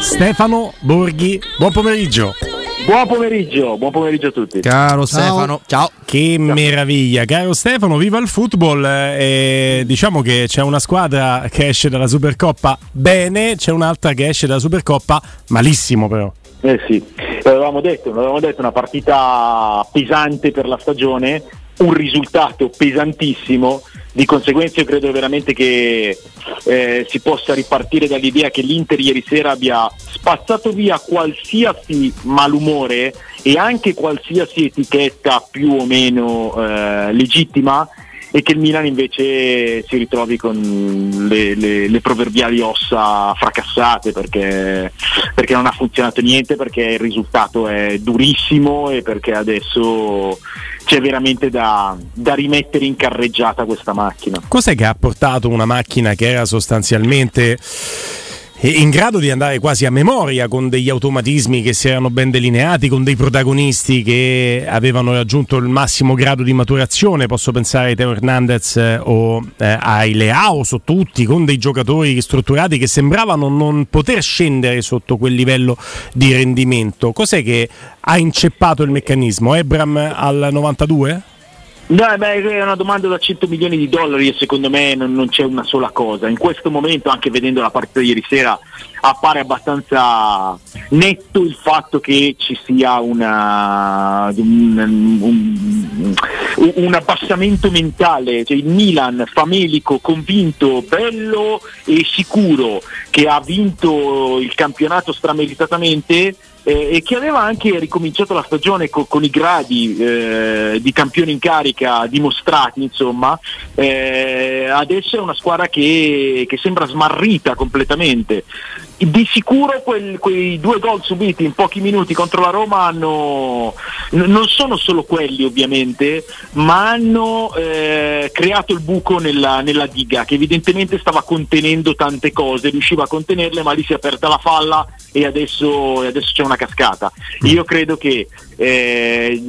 Stefano Borghi, buon pomeriggio. Buon pomeriggio, buon pomeriggio a tutti. Caro Stefano, ciao. Che meraviglia, caro Stefano, viva il football. Eh, diciamo che c'è una squadra che esce dalla Supercoppa bene, c'è un'altra che esce dalla Supercoppa malissimo però. Eh sì, l'avevamo detto, l'avevamo detto, una partita pesante per la stagione, un risultato pesantissimo, di conseguenza io credo veramente che eh, si possa ripartire dall'idea che l'Inter ieri sera abbia spazzato via qualsiasi malumore e anche qualsiasi etichetta più o meno eh, legittima e che il Milan invece si ritrovi con le, le, le proverbiali ossa fracassate perché, perché, non ha funzionato niente, perché il risultato è durissimo e perché adesso c'è veramente da, da rimettere in carreggiata questa macchina. Cos'è che ha portato una macchina che era sostanzialmente in grado di andare quasi a memoria con degli automatismi che si erano ben delineati, con dei protagonisti che avevano raggiunto il massimo grado di maturazione, posso pensare a Teo Hernandez eh, o eh, ai Leao, su tutti, con dei giocatori strutturati che sembravano non poter scendere sotto quel livello di rendimento. Cos'è che ha inceppato il meccanismo? Ebram al 92? No, beh, è una domanda da 100 milioni di dollari e secondo me non, non, c'è una sola cosa. In questo momento, anche vedendo la partita di ieri sera, appare abbastanza netto il fatto che ci sia una, un, un, un, abbassamento mentale. Cioè, il Milan famelico, convinto, bello e sicuro che ha vinto il campionato strameritatamente eh, e che aveva anche ricominciato la stagione co- con i gradi eh, di campione in carica dimostrati, insomma, eh, adesso è una squadra che, che sembra smarrita completamente. Di sicuro quel, quei due gol subiti in pochi minuti contro la Roma hanno, non sono solo quelli ovviamente, ma hanno eh, creato il buco nella, nella, diga che evidentemente stava contenendo tante cose, riusciva a contenerle ma lì si è aperta la falla e adesso, adesso c'è una cascata. Io credo che eh,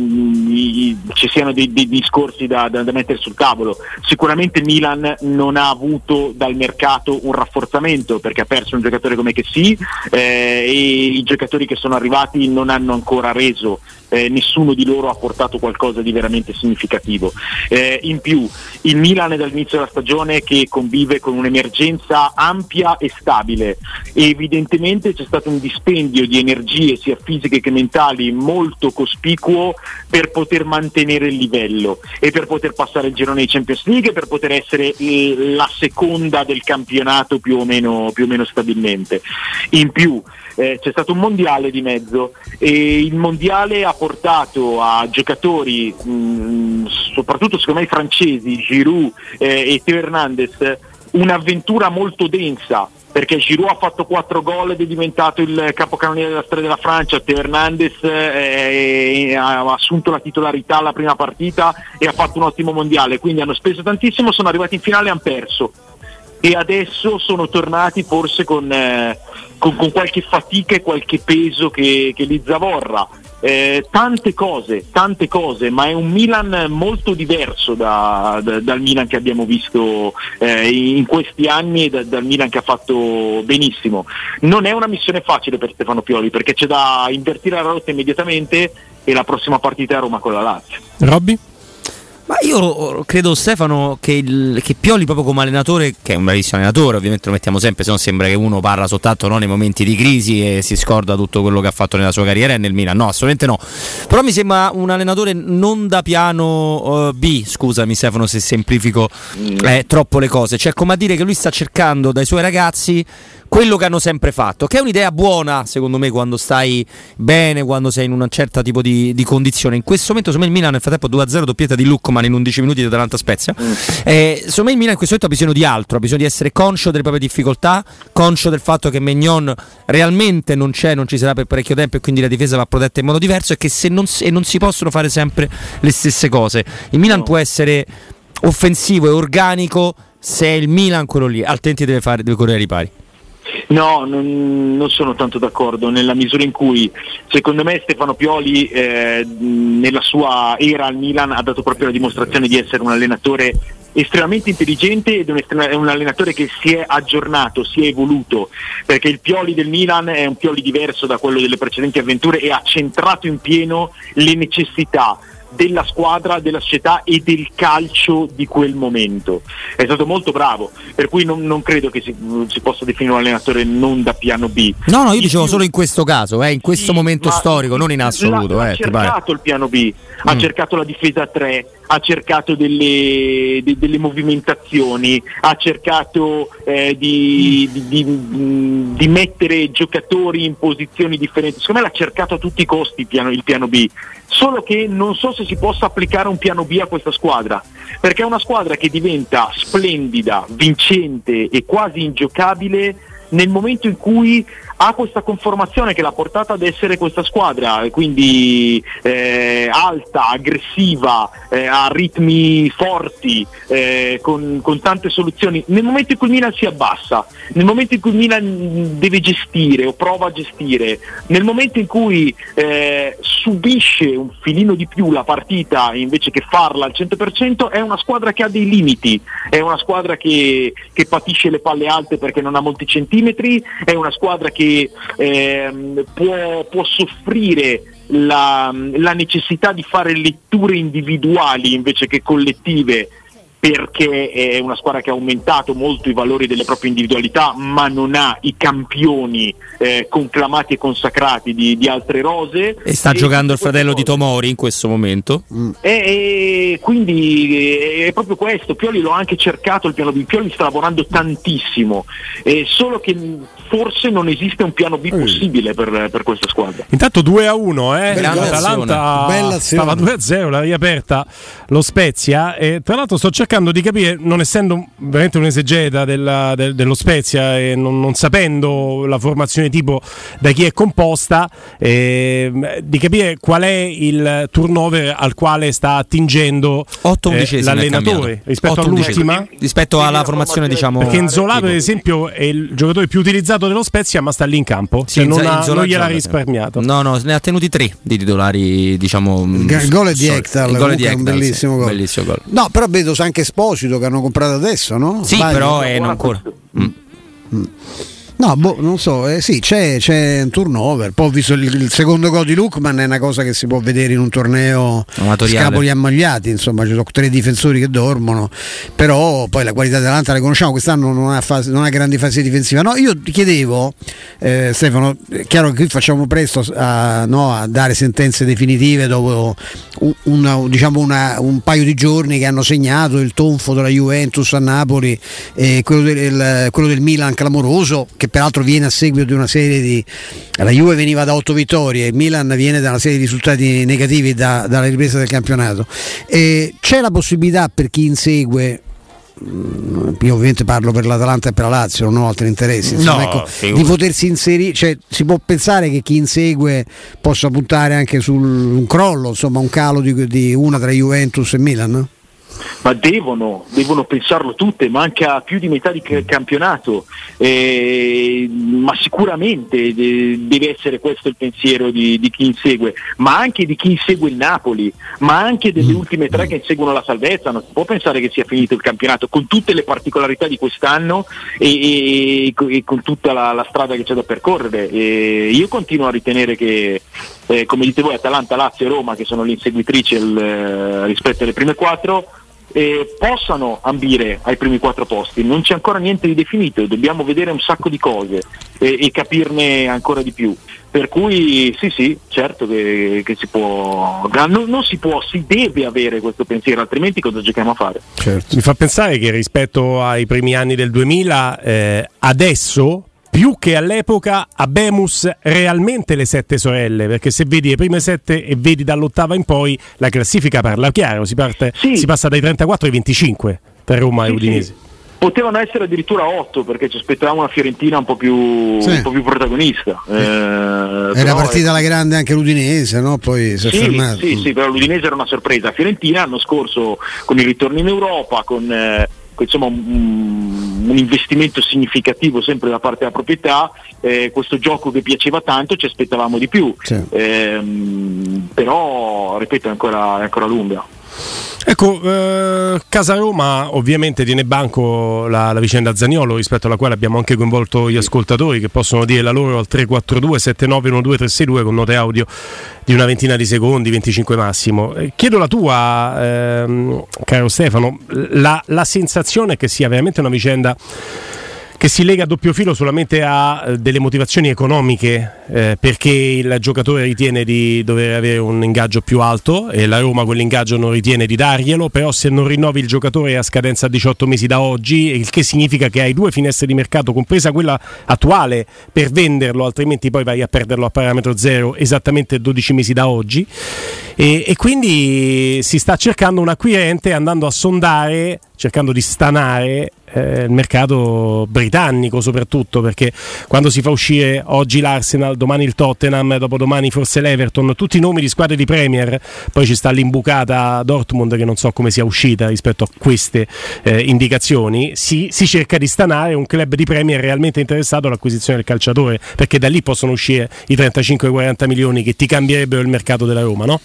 ci siano dei, dei discorsi da, da, da, mettere sul tavolo. Sicuramente Milan non ha avuto dal mercato un rafforzamento perché ha perso un giocatore come che sì eh, e i giocatori che sono arrivati non hanno ancora reso eh, nessuno di loro ha portato qualcosa di veramente significativo. Eh, in più, il Milan è dall'inizio della stagione che convive con un'emergenza ampia e stabile e evidentemente c'è stato un dispendio di energie sia fisiche che mentali molto cospicuo per poter mantenere il livello e per poter passare il girone di Champions League e per poter essere la seconda del campionato più o meno, più o meno stabilmente. In più, eh, c'è stato un mondiale di mezzo e il mondiale ha portato a giocatori, mh, soprattutto secondo me i francesi, Giroud eh, e Teo Hernandez, un'avventura molto densa perché Giroud ha fatto 4 gol ed è diventato il capocannoniere della storia della Francia, Teo Hernandez eh, ha assunto la titolarità alla prima partita e ha fatto un ottimo mondiale, quindi hanno speso tantissimo, sono arrivati in finale e hanno perso e adesso sono tornati forse con, eh, con, con qualche fatica e qualche peso che, che li zavorra. Eh, tante cose, tante cose, ma è un Milan molto diverso da, da, dal Milan che abbiamo visto eh, in questi anni e da, dal Milan che ha fatto benissimo. Non è una missione facile per Stefano Pioli perché c'è da invertire la rotta immediatamente e la prossima partita è a Roma con la Lazio. Robby? Ma io credo Stefano che, il, che, Pioli proprio come allenatore, che è un bravissimo allenatore, ovviamente lo mettiamo sempre, se no sembra che uno parla soltanto no, nei momenti di crisi e si scorda tutto quello che ha fatto nella sua carriera e nel Milan. No, assolutamente no. Però mi sembra un allenatore non da piano uh, B, scusami Stefano se semplifico eh, troppo le cose. Cioè come a dire che lui sta cercando dai suoi ragazzi quello che hanno sempre fatto, che è un'idea buona secondo me quando stai bene, quando sei in un certo tipo di, di condizione. In questo momento, secondo me, il Milan nel frattempo 2-0 doppietta di Luckman in 11 minuti di Atalanta Spezia. Mm. Eh, secondo me il Milan in questo momento ha bisogno di altro, ha bisogno di essere conscio delle proprie difficoltà, conscio del fatto che Megnon realmente non c'è, non ci sarà per parecchio tempo e quindi la difesa va protetta in modo diverso e che se non, e non si possono fare sempre le stesse cose. Il Milan no. può essere offensivo e organico se è il Milan quello lì, altrimenti deve, fare, deve correre ai ripari. No, non, non, sono tanto d'accordo, nella misura in cui secondo me Stefano Pioli eh, nella sua era al Milan ha dato proprio la dimostrazione di essere un allenatore estremamente intelligente ed è un allenatore che si è aggiornato, si è evoluto, perché il Pioli del Milan è un Pioli diverso da quello delle precedenti avventure e ha centrato in pieno le necessità della squadra, della società e del calcio di quel momento. È stato molto bravo, per cui non, non credo che si, si, possa definire un allenatore non da piano B. No, no, io dicevo solo in questo caso, eh, in questo sì, momento storico, non in assoluto. Ha eh, cercato il piano B, ha mm. cercato la difesa 3, ha cercato delle, de, delle movimentazioni, ha cercato eh, di, di, di, di, mettere giocatori in posizioni differenti. Secondo me l'ha cercato a tutti i costi il piano, il piano B, solo che non so se si possa applicare un piano B a questa squadra, perché è una squadra che diventa splendida, vincente e quasi ingiocabile nel momento in cui ha questa conformazione che l'ha portata ad essere questa squadra, quindi eh, alta, aggressiva, eh, a ritmi forti, eh, con, con, tante soluzioni. Nel momento in cui il Milan si abbassa, nel momento in cui il Milan deve gestire o prova a gestire, nel momento in cui eh, subisce un filino di più la partita invece che farla al 100%, è una squadra che ha dei limiti, è una squadra che, che patisce le palle alte perché non ha molti centimetri, è una squadra che ehm, può, può, soffrire la, la necessità di fare letture individuali invece che collettive perché è una squadra che ha aumentato molto i valori delle proprie individualità, ma non ha i campioni eh, conclamati e consacrati di, di altre rose. E sta e giocando il fratello di Tomori in questo momento. Mm. E, e quindi è proprio questo. Pioli l'ho anche cercato il piano B. Pioli sta lavorando tantissimo, eh, solo che forse non esiste un piano B possibile per, per questa squadra. Intanto 2 a 1, eh? l'Atalanta stava 2 a 0, l'ha riaperta lo Spezia. E tra l'altro sto cercando di capire, non essendo veramente un esegeta della, del, dello Spezia e non, non, sapendo la formazione tipo da chi è composta, eh, di capire qual è il turnover al quale sta attingendo eh, l'allenatore rispetto all'ultima. Rispetto alla formazione, diciamo. Perché Inzola, per esempio, è il giocatore più utilizzato titolato dello Spezia, ma sta lì in campo. Sì, cioè non, ha, non gliel'ha risparmiato. No, no, ne ha tenuti tre di titolari, diciamo. Il gol è di Hector, il gol è di Hector, un bellissimo, sì, gol. bellissimo gol. No, però vedo anche Esposito che hanno comprato adesso, no? Sì, Vai, però è non ancora. Mm. Mm. No, boh, non so, eh, sì, c'è, c'è, un turnover. Poi ho visto il, il, secondo gol di Lukman, è una cosa che si può vedere in un torneo Amatoriale. scapoli ammagliati, insomma, ci sono tre difensori che dormono, però poi la qualità dell'Atalanta la conosciamo, quest'anno non ha, fase, non ha grandi fasi difensive. No, io ti chiedevo, eh, Stefano, è chiaro che qui facciamo presto a, no, a dare sentenze definitive dopo una, diciamo una, un paio di giorni che hanno segnato il tonfo della Juventus a Napoli e quello del, quello del Milan clamoroso, che peraltro viene a seguito di una serie di... La Juve veniva da otto vittorie, il Milan viene da una serie di risultati negativi da, dalla ripresa del campionato. E c'è la possibilità per chi insegue mm, io ovviamente parlo per l'Atalanta e per la Lazio, non ho altri interessi. Insomma, no, ecco, di potersi inserire, cioè, si può pensare che chi insegue possa puntare anche su un crollo, insomma, un calo di, di una tra Juventus e Milan? Ma devono, devono, pensarlo tutte, manca più di metà di campionato, eh, ma sicuramente deve essere questo il pensiero di, di, chi insegue, ma anche di chi insegue il Napoli, ma anche delle mm. ultime tre che inseguono la salvezza, non si può pensare che sia finito il campionato, con tutte le particolarità di quest'anno e, e, e con tutta la, la, strada che c'è da percorrere. E io continuo a ritenere che, eh, come dite voi, Atalanta, Lazio e Roma, che sono le inseguitrici eh, rispetto alle prime quattro, eh, possano ambire ai primi quattro posti. Non c'è ancora niente di definito, dobbiamo vedere un sacco di cose e, e capirne ancora di più. Per cui sì, sì, certo che, che si può, non, non, si può, si deve avere questo pensiero, altrimenti cosa giochiamo a fare? Certo. Mi fa pensare che rispetto ai primi anni del 2000, eh, adesso più che all'epoca Abemus realmente le sette sorelle, perché se vedi le prime sette e vedi dall'ottava in poi la classifica parla chiaro, si, parte, sì. si passa dai 34 ai 25 per Roma sì, e Udinese. Sì. Potevano essere addirittura 8 perché ci aspettavamo una Fiorentina un po' più, sì. un po più protagonista. Eh, era partita è... la grande anche l'Udinese, no? poi si è sì, fermato. Sì, sì, però l'Udinese era una sorpresa. Fiorentina l'anno scorso con il ritorno in Europa, con... Eh, insomma, un, un, investimento significativo sempre da parte della proprietà, eh, questo gioco che piaceva tanto ci aspettavamo di più, sì. eh, però ripeto è ancora, è ancora lunga. Ecco, eh, Casa Roma ovviamente tiene banco la, la, vicenda Zaniolo rispetto alla quale abbiamo anche coinvolto gli ascoltatori che possono dire la loro al 342 7912 362 con note audio di una ventina di secondi, 25 massimo. Eh, chiedo la tua, ehm, caro Stefano, la, la sensazione che sia veramente una vicenda che si lega a doppio filo solamente a eh, delle motivazioni economiche, eh, perché il giocatore ritiene di dover avere un ingaggio più alto e la Roma quell'ingaggio non ritiene di darglielo, però se non rinnovi il giocatore a scadenza 18 mesi da oggi, il che significa che hai due finestre di mercato, compresa quella attuale, per venderlo, altrimenti poi vai a perderlo a parametro zero esattamente 12 mesi da oggi. E, e quindi si sta cercando un acquirente andando a sondare, cercando di stanare eh, il mercato britannico soprattutto perché quando si fa uscire oggi l'Arsenal, domani il Tottenham, dopodomani forse l'Everton, tutti i nomi di squadre di Premier, poi ci sta l'imbucata Dortmund che non so come sia uscita rispetto a queste eh, indicazioni, si, si, cerca di stanare un club di Premier realmente interessato all'acquisizione del calciatore perché da lì possono uscire i 35-40 milioni che ti cambierebbero il mercato della Roma, no?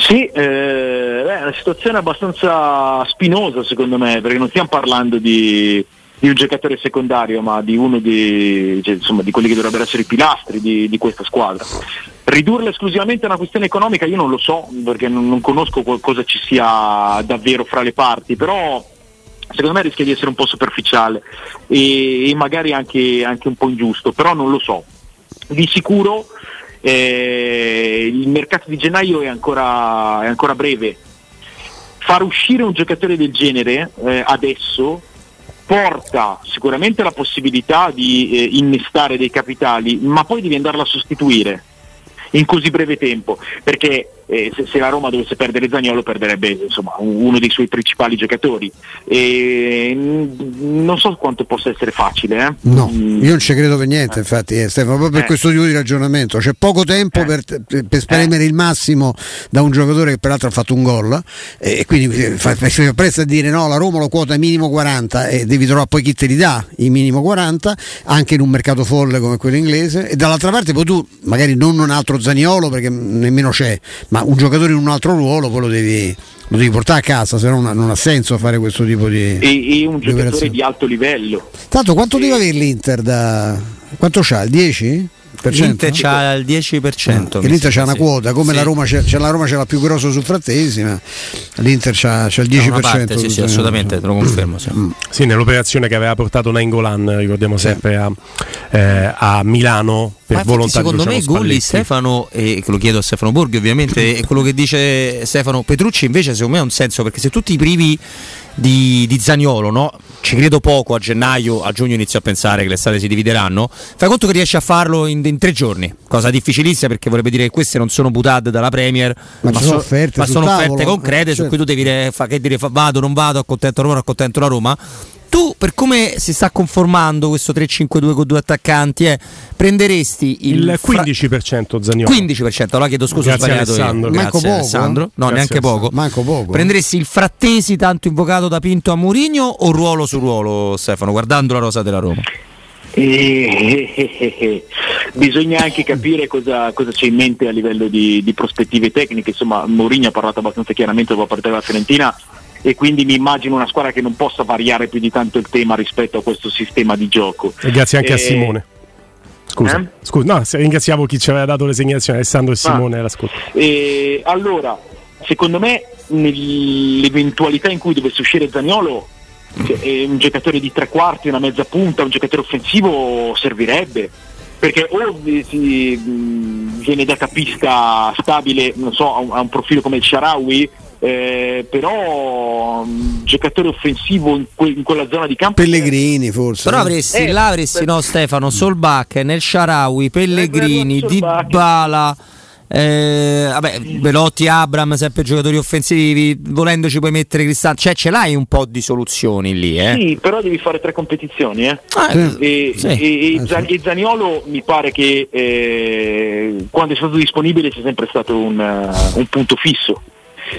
Sì, eh, è una situazione abbastanza spinosa secondo me, perché non stiamo parlando di, di un giocatore secondario, ma di uno di, cioè, insomma, di quelli che dovrebbero essere i pilastri di, di, questa squadra. Ridurla esclusivamente a una questione economica io non lo so, perché non, non conosco cosa ci sia davvero fra le parti, però secondo me rischia di essere un po' superficiale e, e magari anche, anche un po' ingiusto, però non lo so. Di sicuro eh, il mercato di gennaio è ancora, è ancora, breve. Far uscire un giocatore del genere eh, adesso porta sicuramente la possibilità di eh, innestare dei capitali, ma poi devi andarla a sostituire in così breve tempo, perché eh, se, se, la Roma dovesse perdere Zagnolo perderebbe insomma, uno dei suoi principali giocatori. E, non so quanto possa essere facile. Eh? No, mm. io non ci credo per niente, eh. infatti, eh, Stefano, proprio per eh. questo tipo di ragionamento. C'è poco tempo eh. per, per spremere il massimo da un giocatore che peraltro ha fatto un gol e quindi fa presto a dire no, la Roma lo quota minimo 40 e devi trovare poi chi te li dà i minimo 40 anche in un mercato folle come quello inglese e dall'altra parte poi tu magari non un altro Zaniolo perché nemmeno c'è ma un giocatore in un altro ruolo poi lo devi, lo devi portare a casa, se no non ha senso fare questo tipo di. E, e un di giocatore di alto livello. Tanto quanto e... deve avere l'Inter da. Quanto c'ha? Il 10? L'Inter c'ha il 10%. Ah, L'Inter c'ha una quota, come sì. la, Roma c'è, la Roma c'è la più grossa su Frattesima, l'Inter c'ha, c'ha il 10%. Parte, sì, sì, assolutamente, te lo confermo. Sì. Mm. sì. nell'operazione che aveva portato Nainggolan, ricordiamo sempre, a, eh, a Milano per Ma volontà secondo me Gulli Stefano e lo chiedo a Stefano Borghi ovviamente e quello che dice Stefano Petrucci invece secondo me ha un senso perché se tu ti privi di, di Zaniolo, no? ci credo poco a gennaio, a giugno inizio a pensare che le strade si divideranno. Fai conto che riesci a farlo in, in tre giorni, cosa difficilissima perché vorrebbe dire che queste non sono butate dalla Premier, ma, ma sono offerte, ma sono offerte concrete eh, certo. su cui tu devi dire, fa, che dire fa, vado, non vado, accontento Roma, accontento la Roma tu per come si sta conformando questo 3-5-2 con due attaccanti eh, prenderesti il, il 15% Zagnolo 15% allora chiedo scusa Grazie ho sbagliato Alessandro. io. Manco poco, Alessandro. No Grazie neanche poco. Manco poco. Prenderesti il Frattesi tanto invocato da Pinto a Mourinho o ruolo su ruolo Stefano guardando la rosa della Roma? Eh, eh, eh, bisogna anche capire cosa, cosa, c'è in mente a livello di, di prospettive tecniche. Insomma Mourinho ha parlato abbastanza chiaramente dopo la partita della Fiorentina e quindi mi immagino una squadra che non possa variare più di tanto il tema rispetto a questo sistema di gioco. E grazie anche eh, a Simone. Scusa, eh? scusa, no, ringraziamo chi ci aveva dato le segnalazioni, Alessandro e Simone. Ah, eh, allora, secondo me, nell'eventualità in cui dovesse uscire Zagnolo, cioè, un giocatore di tre quarti, una mezza punta, un giocatore offensivo servirebbe. Perché o si, mh, viene da capista stabile, non so, a un, a un profilo come il Sharawi, eh, però um, giocatore offensivo in, que- in, quella zona di campo Pellegrini forse però avresti, eh, là avresti no Stefano Solbach nel Sharawi Pellegrini eh, Dybala eh, vabbè, Velotti, Abram, sempre giocatori offensivi, volendoci puoi mettere Cristante, cioè ce l'hai un po' di soluzioni lì. Eh? Sì, però devi fare tre competizioni. Eh? Ah, e, sì. e, e, Zan- e, Zaniolo mi pare che eh, quando è stato disponibile sia sempre stato un, uh, un punto fisso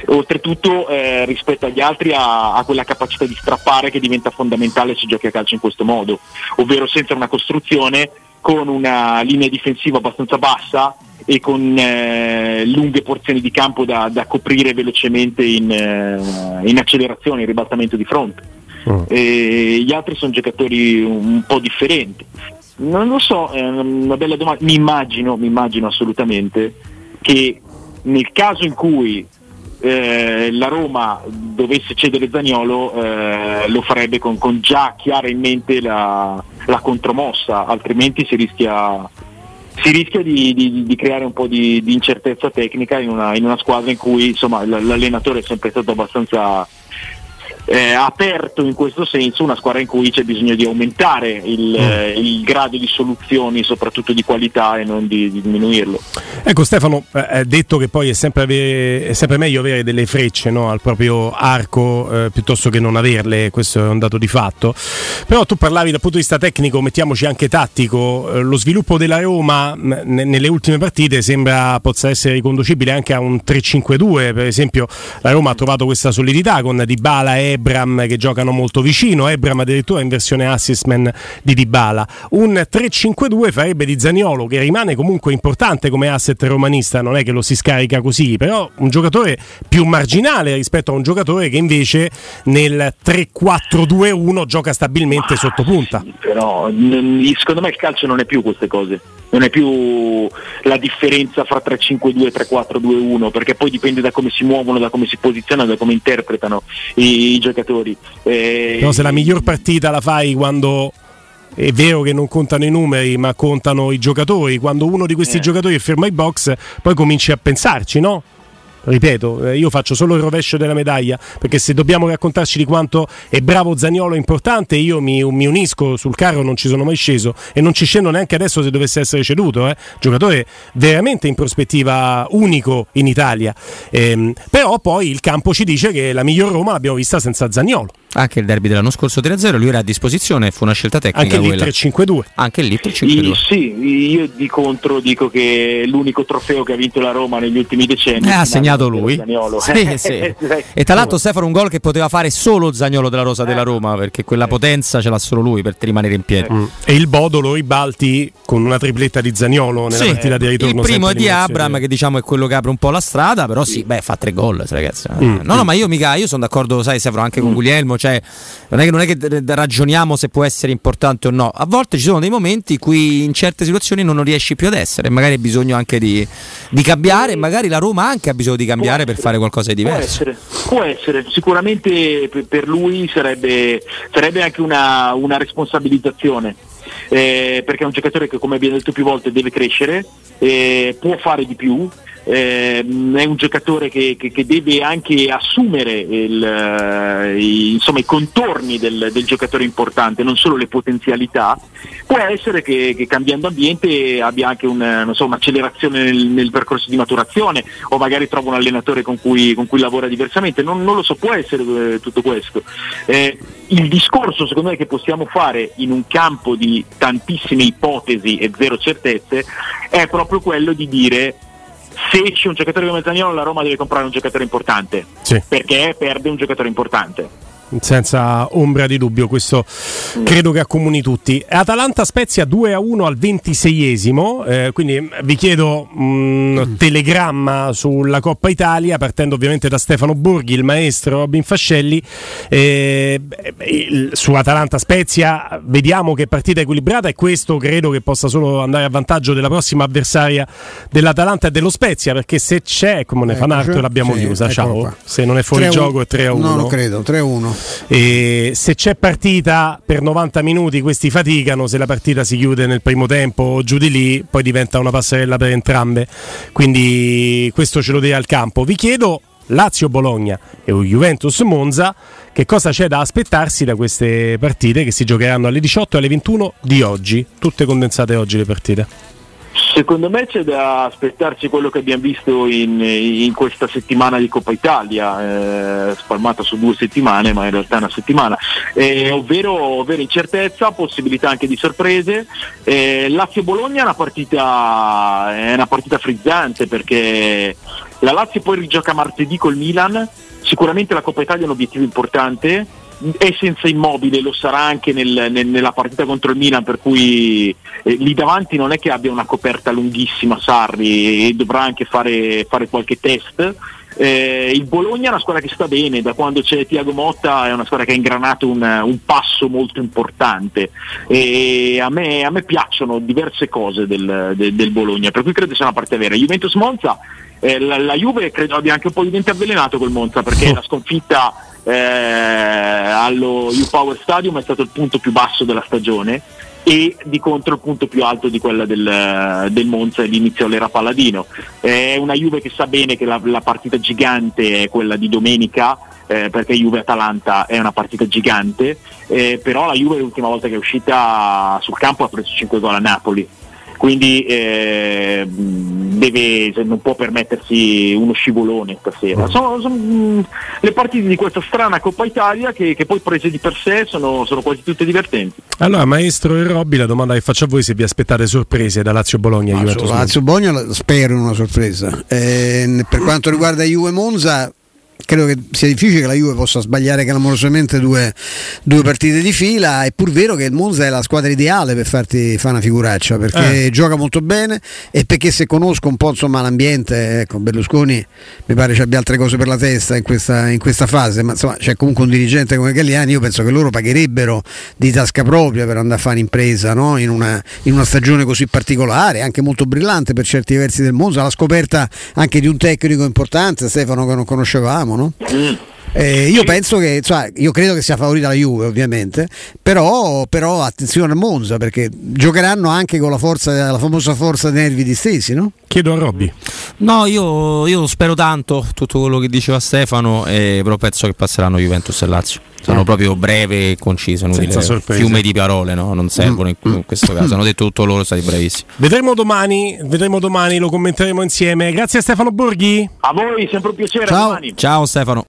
oltretutto eh, rispetto agli altri ha, ha, quella capacità di strappare che diventa fondamentale se giochi a calcio in questo modo, ovvero senza una costruzione, con una linea difensiva abbastanza bassa e con eh, lunghe porzioni di campo da, da coprire velocemente in, eh, in accelerazione, in ribaltamento di fronte. Mm. gli altri sono giocatori un, po' differenti. Non lo so, è una bella domanda. Mi immagino, mi immagino assolutamente che nel caso in cui eh, la Roma dovesse cedere Zagnolo eh, lo farebbe con, con, già chiara in mente la, la contromossa, altrimenti si rischia, si rischia di, di, di, creare un po' di, di incertezza tecnica in una, in una, squadra in cui insomma, l'allenatore è sempre stato abbastanza eh, aperto in questo senso una squadra in cui c'è bisogno di aumentare il, mm. eh, il grado di soluzioni, soprattutto di qualità e non di, di diminuirlo. Ecco Stefano, eh, detto che poi è sempre, avere, è sempre meglio avere delle frecce no, al proprio arco eh, piuttosto che non averle, questo è un dato di fatto, però tu parlavi dal punto di vista tecnico, mettiamoci anche tattico, eh, lo sviluppo della Roma n- nelle ultime partite sembra possa essere riconducibile anche a un 3-5-2, per esempio la Roma ha trovato questa solidità con Dybala e Ebram che giocano molto vicino, Ebram addirittura in versione assistman di Dybala. Un 3-5-2 farebbe di Zaniolo che rimane comunque importante come asset romanista, non è che lo si scarica così, però un giocatore più marginale rispetto a un giocatore che invece nel 3-4-2-1 gioca stabilmente sotto punta. Però secondo me il calcio non è più queste cose non è più la differenza fra 3-5-2 e 3-4-2-1 perché poi dipende da come si muovono, da come si posizionano, da come interpretano i, i giocatori. Eh, Però se la miglior partita la fai quando è vero che non contano i numeri, ma contano i giocatori. Quando uno di questi eh. giocatori è fermo ai box, poi cominci a pensarci, no? Ripeto, eh, io faccio solo il rovescio della medaglia perché se dobbiamo raccontarci di quanto è bravo Zagnolo importante, io mi, mi, unisco sul carro, non ci sono mai sceso e non ci scendo neanche adesso se dovesse essere ceduto. Eh. Giocatore veramente in prospettiva unico in Italia. Ehm, però poi il campo ci dice che la miglior Roma l'abbiamo vista senza Zagnolo. Anche il derby dell'anno scorso 3-0, lui era a disposizione, fu una scelta tecnica. Anche lì 3-5-2. Anche lì 3-5-2. Sì, io di contro dico che l'unico trofeo che ha vinto la Roma negli ultimi decenni eh, ha segnato lui. Sì, sì. e tra l'altro Stefano un gol che poteva fare solo Zagnolo della Rosa della Roma, perché quella potenza ce l'ha solo lui per rimanere in piedi. Mm. E il Bodolo ribalti con una tripletta di Zagnolo nella sì, partita di ritorno. Il primo è di Abram, che diciamo è quello che apre un po' la strada, però sì, beh, fa tre gol, ragazzi. Mm. No, no, ma io mica, io sono d'accordo, sai, Stefano, anche con mm. Guglielmo cioè, non, è che, non è che ragioniamo se può essere importante o no. A volte ci sono dei momenti in cui in certe situazioni non riesci più ad essere, magari hai bisogno anche di, di cambiare, magari la Roma anche ha bisogno di cambiare per fare qualcosa di diverso. Può essere, può essere. sicuramente per lui sarebbe, sarebbe anche una, una responsabilizzazione. Eh, perché è un giocatore che come abbiamo detto più volte deve crescere, eh, può fare di più, è un giocatore che, che, che deve anche assumere il, eh, insomma, i, contorni del, del, giocatore importante, non solo le potenzialità. Può essere che, che cambiando ambiente abbia anche un, so, un'accelerazione nel, nel, percorso di maturazione o magari trova un allenatore con cui, con cui lavora diversamente, non, non, lo so, può essere eh, tutto questo. Eh, il discorso secondo me che possiamo fare in un campo di tantissime ipotesi e zero certezze è proprio quello di dire se c'è un giocatore come Zagnolo la Roma deve comprare un giocatore importante sì. perché perde un giocatore importante senza ombra di dubbio, questo credo che accomuni tutti. Atalanta Spezia 2 a 1 al 26esimo, eh, quindi vi chiedo un telegramma sulla Coppa Italia, partendo ovviamente da Stefano Borghi, il maestro Robin Fascelli. Eh, su Atalanta Spezia vediamo che partita equilibrata e questo credo che possa solo andare a vantaggio della prossima avversaria dell'Atalanta e dello Spezia, perché se c'è, come ne fa Narto, l'abbiamo sì, chiusa. Ciao, se non è fuori gioco è 3 a 1. No, non credo, 3 a 1. E se c'è partita per 90 minuti questi faticano, se la partita si chiude nel primo tempo o giù di lì poi diventa una passerella per entrambe. Quindi questo ce lo deve al campo. Vi chiedo Lazio-Bologna e Juventus-Monza, che cosa c'è da aspettarsi da queste partite che si giocheranno alle 18 e alle 21 di oggi, tutte condensate oggi le partite? Secondo me c'è da aspettarci quello che abbiamo visto in, in questa settimana di Coppa Italia, eh, spalmata su due settimane, ma in realtà è una settimana, eh, ovvero, ovvero, incertezza, possibilità anche di sorprese. Eh, Lazio-Bologna è una, partita, è una partita frizzante perché la Lazio poi rigioca martedì col Milan, sicuramente la Coppa Italia è un obiettivo importante è senza immobile, lo sarà anche nel, nel, nella partita contro il Milan, per cui eh, lì davanti non è che abbia una coperta lunghissima Sarri e dovrà anche fare, fare qualche test. Eh, il Bologna è una squadra che sta bene, da quando c'è Tiago Motta è una squadra che ha ingranato un, un passo molto importante e a me, a me piacciono diverse cose del, del, del, Bologna, per cui credo sia una parte vera. Juventus Monza, eh, la, la, Juve credo abbia anche un po' di dente avvelenato col Monza perché la sconfitta eh, allo U-Power Stadium è stato il punto più basso della stagione e di contro il punto più alto di quella del, del Monza l'inizio all'era Palladino. È una Juve che sa bene che la, la partita gigante è quella di domenica, eh, perché Juve-Atalanta è una partita gigante, eh, però la Juve l'ultima volta che è uscita sul campo ha preso 5 gol a Napoli quindi eh, deve, non può permettersi uno scivolone stasera. Sono, sono mh, le partite di questa strana Coppa Italia che, che poi prese di per sé sono, sono, quasi tutte divertenti. Allora, maestro e Robby, la domanda che faccio a voi se vi aspettate sorprese da Lazio-Bologna e Juventus. Lazio-Bologna spero in una sorpresa. Eh, per quanto riguarda Juve-Monza credo che sia difficile che la Juve possa sbagliare clamorosamente due, due, partite di fila. È pur vero che il Monza è la squadra ideale per farti fare una figuraccia perché eh. gioca molto bene e perché se conosco un po' insomma, l'ambiente, ecco, Berlusconi mi pare ci abbia altre cose per la testa in questa, in questa fase, ma insomma c'è comunque un dirigente come Galliani. Io penso che loro pagherebbero di tasca propria per andare a fare un'impresa no? in, una, in una stagione così particolare, anche molto brillante per certi versi del Monza. La scoperta anche di un tecnico importante, Stefano, che non conoscevamo no? Mm. Eh, io penso che, insomma, io credo che sia favorita la Juve ovviamente, però, però, attenzione a Monza perché giocheranno anche con la, forza, la famosa forza dei nervi distesi, no? Chiedo a Robby. No, io, io, spero tanto tutto quello che diceva Stefano, eh, però penso che passeranno Juventus e Lazio. Sono eh. proprio breve e concise, fiume di parole, no? non servono in, in, questo caso. Hanno detto tutto loro, stati bravissimi. Vedremo domani, vedremo domani, lo commenteremo insieme. Grazie a Stefano Borghi. A voi, sempre un piacere. Ciao, Ciao Stefano.